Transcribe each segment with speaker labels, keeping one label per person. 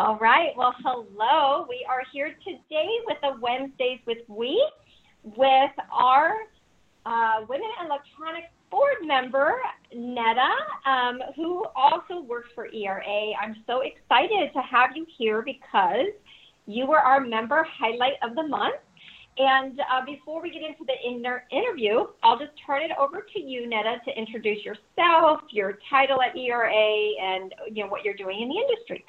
Speaker 1: All right. Well, hello. We are here today with the Wednesdays with We with our uh, Women in Electronics board member, Netta, um, who also works for ERA. I'm so excited to have you here because you were our member highlight of the month. And uh, before we get into the inter- interview, I'll just turn it over to you, Netta, to introduce yourself, your title at ERA, and you know what you're doing in the industry.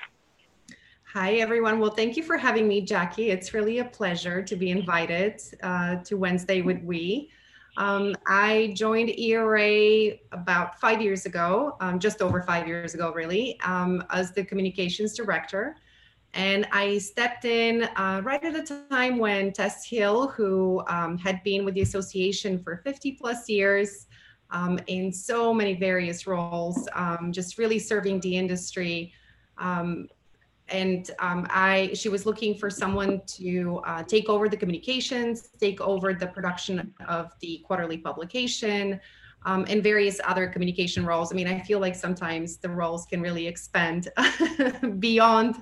Speaker 2: Hi, everyone. Well, thank you for having me, Jackie. It's really a pleasure to be invited uh, to Wednesday with We. Um, I joined ERA about five years ago, um, just over five years ago, really, um, as the communications director. And I stepped in uh, right at a time when Tess Hill, who um, had been with the association for 50 plus years um, in so many various roles, um, just really serving the industry, and um, I she was looking for someone to uh, take over the communications, take over the production of the quarterly publication, um, and various other communication roles. I mean, I feel like sometimes the roles can really expand beyond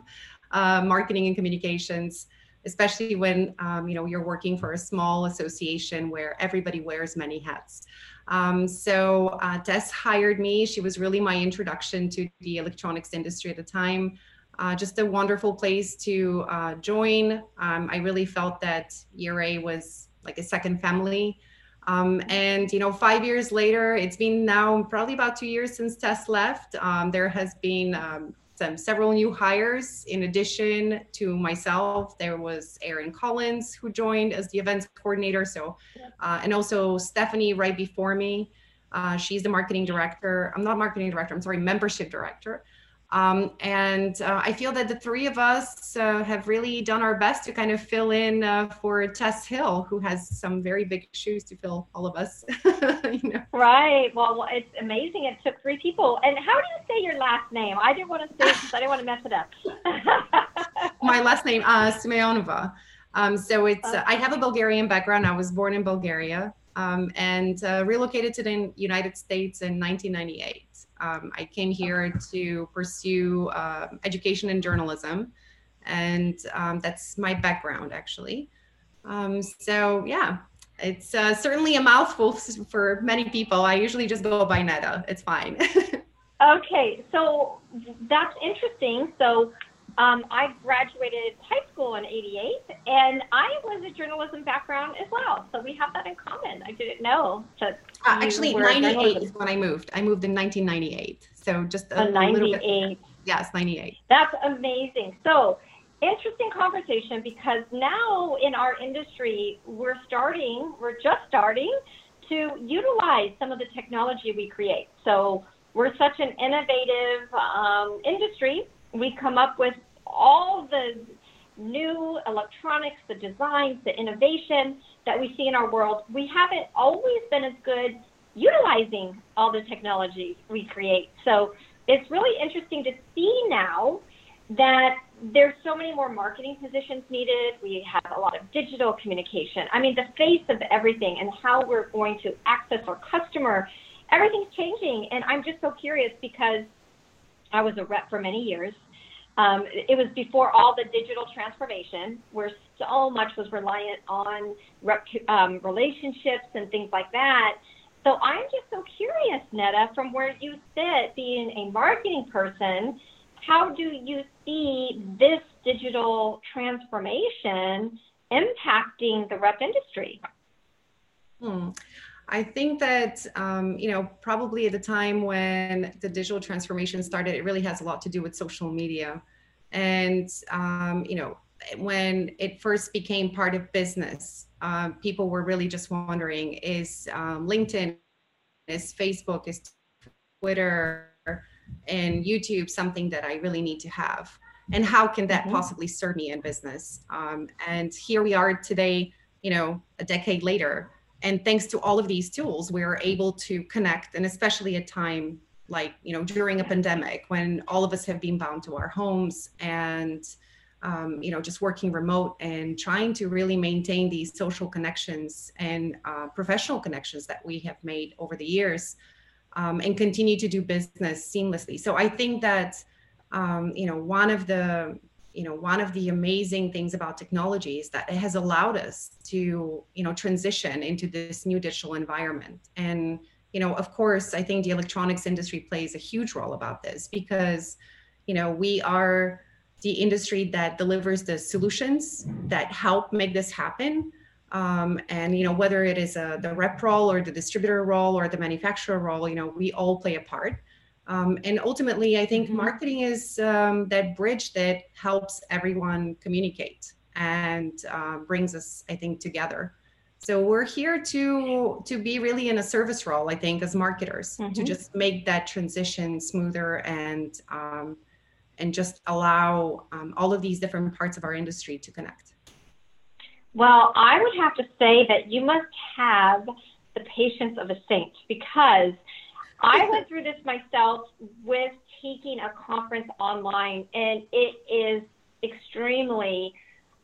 Speaker 2: uh, marketing and communications, especially when um, you know you're working for a small association where everybody wears many hats. Um, so uh, Tess hired me. She was really my introduction to the electronics industry at the time uh, just a wonderful place to uh, join. Um, I really felt that ERA was like a second family. Um, and you know, five years later, it's been now probably about two years since Tess left. Um, there has been um, some several new hires. In addition to myself, there was Erin Collins who joined as the events coordinator. So, uh, and also Stephanie right before me. Uh, she's the marketing director. I'm not marketing director. I'm sorry, membership director. Um, and uh, I feel that the three of us uh, have really done our best to kind of fill in uh, for Tess Hill, who has some very big shoes to fill, all of us.
Speaker 1: you know? Right. Well, it's amazing. It took three people. And how do you say your last name? I didn't want to say because I didn't want to mess it up.
Speaker 2: My last name, uh, Simeonova. Um, so it's, uh, I have a Bulgarian background. I was born in Bulgaria um, and uh, relocated to the United States in 1998. Um, I came here to pursue uh, education and journalism, and um, that's my background actually. Um, so yeah, it's uh, certainly a mouthful for many people. I usually just go by Netta. It's fine.
Speaker 1: okay, so that's interesting. So um, I graduated high school in 88, and I was a journalism background as well. So we have that in common. I didn't know that.
Speaker 2: Uh, actually, 98 is when I moved. I moved in 1998. So just a,
Speaker 1: a 98.
Speaker 2: Yes, 98.
Speaker 1: That's amazing. So interesting conversation because now in our industry, we're starting, we're just starting to utilize some of the technology we create. So we're such an innovative um, industry. We come up with all the new electronics, the designs, the innovation that we see in our world, we haven't always been as good utilizing all the technology we create. So it's really interesting to see now that there's so many more marketing positions needed. We have a lot of digital communication. I mean, the face of everything and how we're going to access our customer, everything's changing. And I'm just so curious because I was a rep for many years um, it was before all the digital transformation, where so much was reliant on rep, um, relationships and things like that. So I'm just so curious, Netta, from where you sit, being a marketing person, how do you see this digital transformation impacting the rep industry?
Speaker 2: Hmm. I think that, um, you know, probably at the time when the digital transformation started, it really has a lot to do with social media. And, um, you know, when it first became part of business, uh, people were really just wondering is um, LinkedIn, is Facebook, is Twitter, and YouTube something that I really need to have? And how can that mm-hmm. possibly serve me in business? Um, and here we are today, you know, a decade later and thanks to all of these tools we are able to connect and especially at a time like you know during a pandemic when all of us have been bound to our homes and um, you know just working remote and trying to really maintain these social connections and uh, professional connections that we have made over the years um, and continue to do business seamlessly. So i think that um, you know one of the you know one of the amazing things about technology is that it has allowed us to you know transition into this new digital environment. And you know of course i think the electronics industry plays a huge role about this because you know we are the industry that delivers the solutions that help make this happen. Um, and you know whether it is a, the rep role or the distributor role or the manufacturer role you know we all play a part um, and ultimately i think mm-hmm. marketing is um, that bridge that helps everyone communicate and uh, brings us i think together so we're here to to be really in a service role i think as marketers mm-hmm. to just make that transition smoother and um, and just allow um, all of these different parts of our industry to connect
Speaker 1: well, I would have to say that you must have the patience of a saint because I went through this myself with taking a conference online, and it is extremely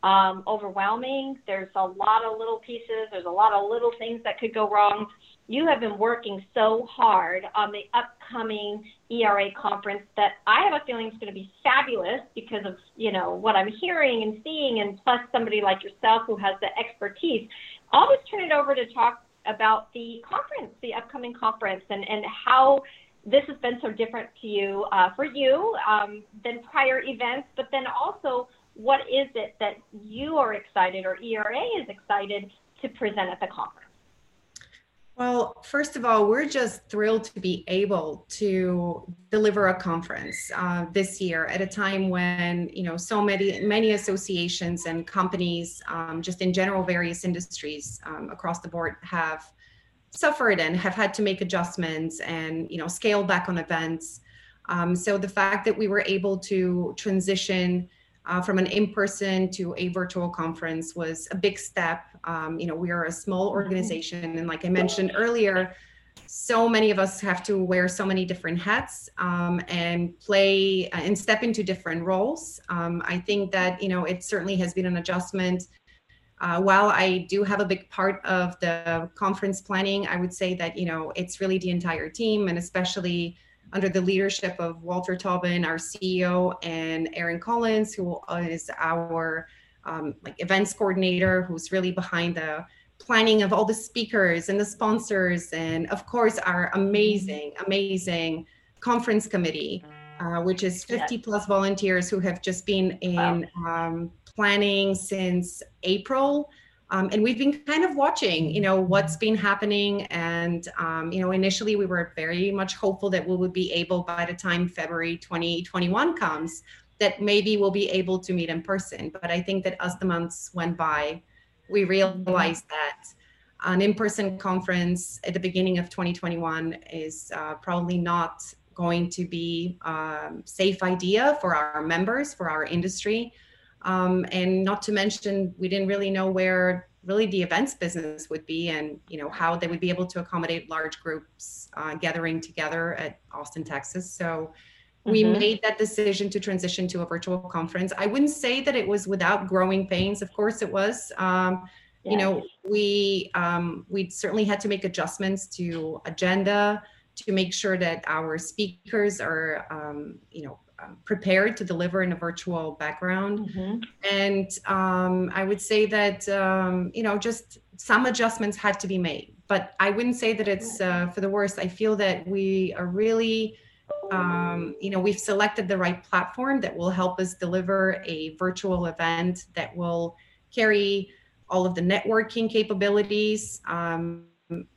Speaker 1: um, overwhelming. There's a lot of little pieces, there's a lot of little things that could go wrong you have been working so hard on the upcoming ERA conference that I have a feeling it's going to be fabulous because of you know what I'm hearing and seeing, and plus somebody like yourself who has the expertise. I'll just turn it over to talk about the conference, the upcoming conference, and and how this has been so different to you uh, for you um, than prior events, but then also what is it that you are excited or ERA is excited to present at the conference?
Speaker 2: Well, first of all, we're just thrilled to be able to deliver a conference uh, this year at a time when you know so many many associations and companies, um, just in general, various industries um, across the board have suffered and have had to make adjustments and you know scale back on events. Um, so the fact that we were able to transition uh, from an in-person to a virtual conference was a big step. Um, you know, we are a small mm-hmm. organization, and like I mentioned earlier, so many of us have to wear so many different hats um, and play uh, and step into different roles. Um, I think that you know it certainly has been an adjustment. Uh, while I do have a big part of the conference planning, I would say that you know it's really the entire team, and especially under the leadership of Walter Tobin, our CEO, and Aaron Collins, who is our um, like events coordinator, who's really behind the planning of all the speakers and the sponsors, and of course our amazing, amazing conference committee, uh, which is 50 plus volunteers who have just been in wow. um, planning since April. Um, and we've been kind of watching, you know, what's been happening. And, um, you know, initially we were very much hopeful that we would be able by the time February 2021 comes, that maybe we'll be able to meet in person. But I think that as the months went by, we realized that an in-person conference at the beginning of 2021 is uh, probably not going to be a um, safe idea for our members, for our industry. Um, and not to mention, we didn't really know where really the events business would be and you know how they would be able to accommodate large groups uh, gathering together at austin texas so we mm-hmm. made that decision to transition to a virtual conference i wouldn't say that it was without growing pains of course it was um, yeah. you know we um, we certainly had to make adjustments to agenda to make sure that our speakers are um, you know prepared to deliver in a virtual background. Mm-hmm. And um, I would say that, um, you know, just some adjustments had to be made. But I wouldn't say that it's uh, for the worst. I feel that we are really, um, you know, we've selected the right platform that will help us deliver a virtual event that will carry all of the networking capabilities, um,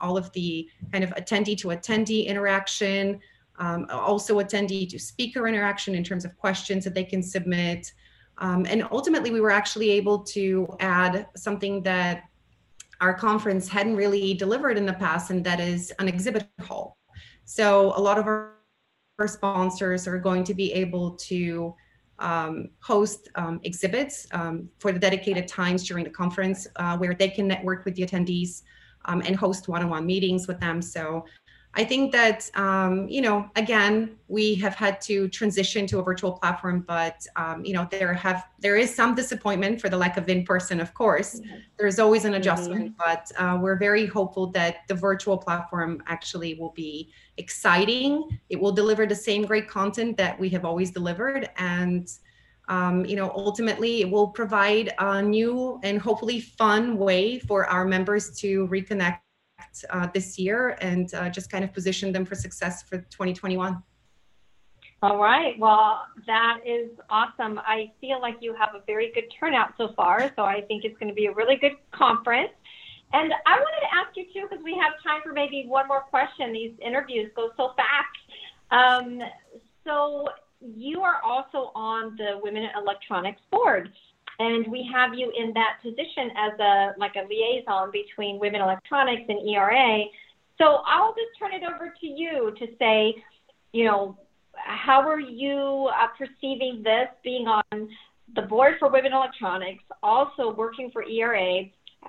Speaker 2: all of the kind of attendee to attendee interaction um, also attendee to speaker interaction in terms of questions that they can submit. Um, and ultimately, we were actually able to add something that our conference hadn't really delivered in the past, and that is an exhibit hall. So a lot of our, sponsors are going to be able to um, host um, exhibits um, for the dedicated times during the conference uh, where they can network with the attendees um, and host one-on-one meetings with them. So I think that um, you know, again, we have had to transition to a virtual platform, but um, you know, there have there is some disappointment for the lack of in person. Of course, mm-hmm. there's always an adjustment, mm-hmm. but uh, we're very hopeful that the virtual platform actually will be exciting. It will deliver the same great content that we have always delivered, and Um, you know, ultimately, it will provide a new and hopefully fun way for our members to reconnect uh, this year and uh, just kind of position them for success for 2021.
Speaker 1: All right. Well, that is awesome. I feel like you have a very good turnout so far. So I think it's going to be a really good conference. And I wanted to ask you too, because we have time for maybe one more question. These interviews go so fast. Um, so you are also on the Women in Electronics board, and we have you in that position as a like a liaison between Women Electronics and ERA. So I'll just turn it over to you to say, you know, how are you uh, perceiving this being on the board for Women Electronics, also working for ERA?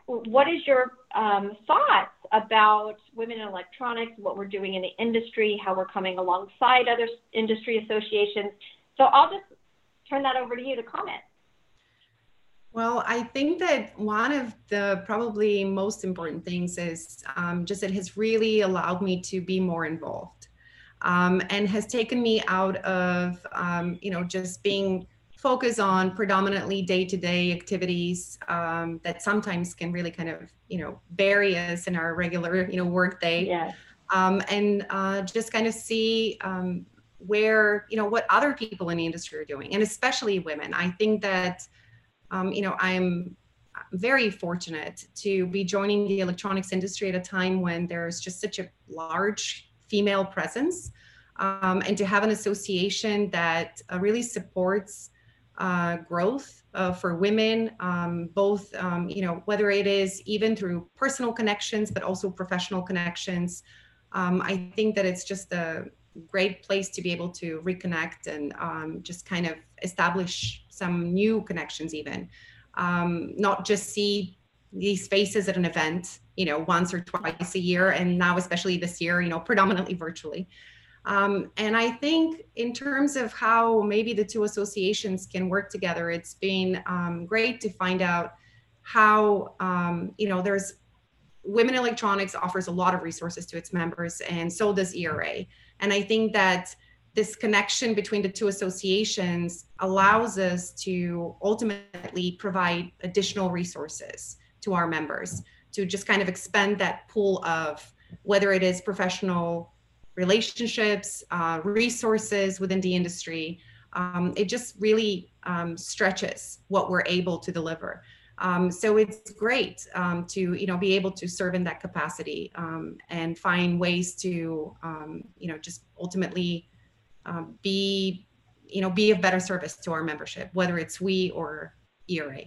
Speaker 1: What is your um, thoughts about women in electronics, what we're doing in the industry, how we're coming alongside other industry associations? So I'll just turn that over to you to comment.
Speaker 2: Well, I think that one of the probably most important things is um, just it has really allowed me to be more involved um, and has taken me out of, um, you know, just being focused on predominantly day-to-day activities um, that sometimes can really kind of, you know, bury us in our regular, you know, work day.
Speaker 1: Yeah.
Speaker 2: Um, and uh, just kind of see um, where, you know, what other people in the industry are doing, and especially women. I think that, um, you know, I'm very fortunate to be joining the electronics industry at a time when there's just such a large female presence um, and to have an association that uh, really supports uh, growth uh, for women, um, both, um, you know, whether it is even through personal connections, but also professional connections. Um, I think that it's just a great place to be able to reconnect and um, just kind of establish some new connections, even. Um, not just see these faces at an event, you know, once or twice a year, and now especially this year, you know, predominantly virtually. Um, and I think in terms of how maybe the two associations can work together, it's been um, great to find out how um, you know there's Women Electronics offers a lot of resources to its members, and so does ERA. And I think that this connection between the two associations allows us to ultimately provide additional resources to our members to just kind of expand that pool of whether it is professional relationships, uh, resources within the industry. Um, it just really um, stretches what we're able to deliver. Um, so it's great um, to you know be able to serve in that capacity um, and find ways to um, you know just ultimately be you know be of better service to our membership, whether it's we or ERA.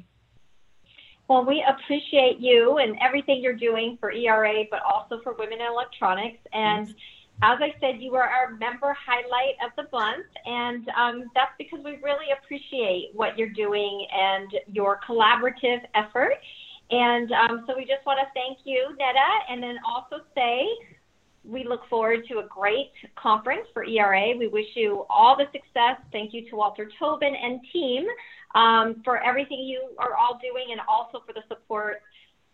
Speaker 1: Well, we appreciate you and everything you're doing for ERA, but also for Women in Electronics. And yes. as I said, you are our member highlight of the month. And um, that's because we really appreciate what you're doing and your collaborative effort. And um, so we just want to thank you, Netta, and then also say we look forward to a great conference for ERA. We wish you all the success. Thank you to Walter Tobin and team um, for everything you are all doing and also for the support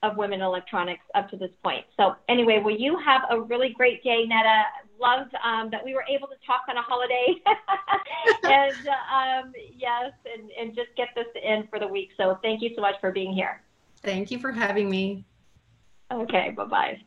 Speaker 1: of women in electronics up to this point. So anyway, will you have a really great day, Netta. Loved um, that we were able to talk on a holiday. and um, yes, and, and just get this in for the week. So thank you so much for being here.
Speaker 2: Thank you for having me.
Speaker 1: Okay, bye-bye.